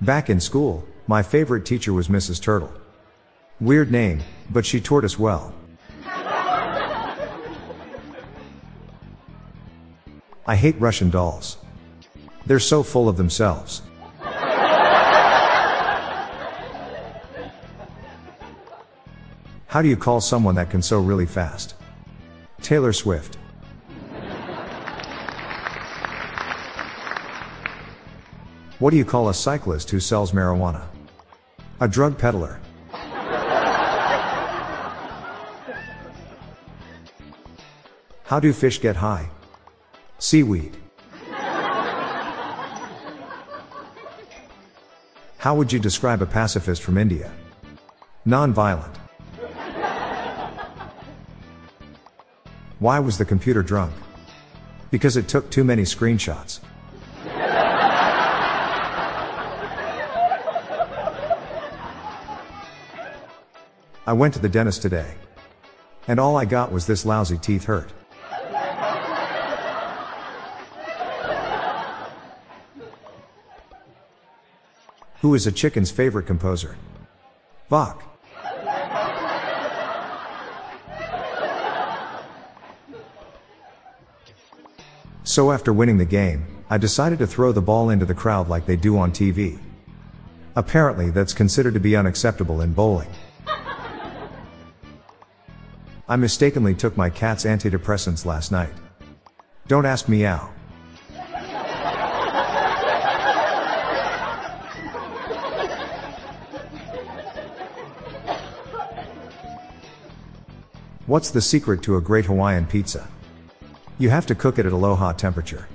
Back in school, my favorite teacher was Mrs. Turtle. Weird name, but she taught us well. I hate Russian dolls. They're so full of themselves. How do you call someone that can sew really fast? Taylor Swift. What do you call a cyclist who sells marijuana? A drug peddler. How do fish get high? Seaweed. How would you describe a pacifist from India? Non-violent. Why was the computer drunk? Because it took too many screenshots. I went to the dentist today. And all I got was this lousy teeth hurt. Who is a chicken's favorite composer? Bach. So after winning the game, I decided to throw the ball into the crowd like they do on TV. Apparently that's considered to be unacceptable in bowling. I mistakenly took my cat's antidepressants last night. Don't ask me how. What's the secret to a great Hawaiian pizza? You have to cook it at a low hot temperature.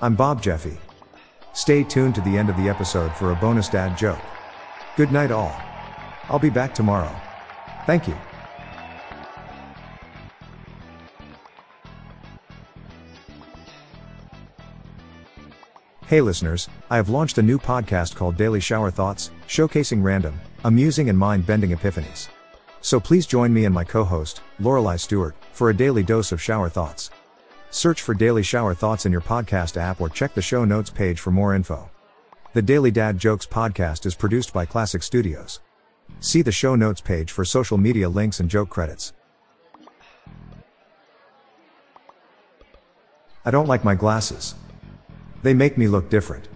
I'm Bob Jeffy. Stay tuned to the end of the episode for a bonus dad joke. Good night, all. I'll be back tomorrow. Thank you. Hey listeners, I have launched a new podcast called Daily Shower Thoughts, showcasing random, amusing and mind-bending epiphanies. So please join me and my co-host, Lorelai Stewart, for a daily dose of shower thoughts. Search for Daily Shower Thoughts in your podcast app or check the show notes page for more info. The Daily Dad Jokes podcast is produced by Klassic Studios. See the show notes page for social media links and joke credits. I don't like my glasses. They make me look different.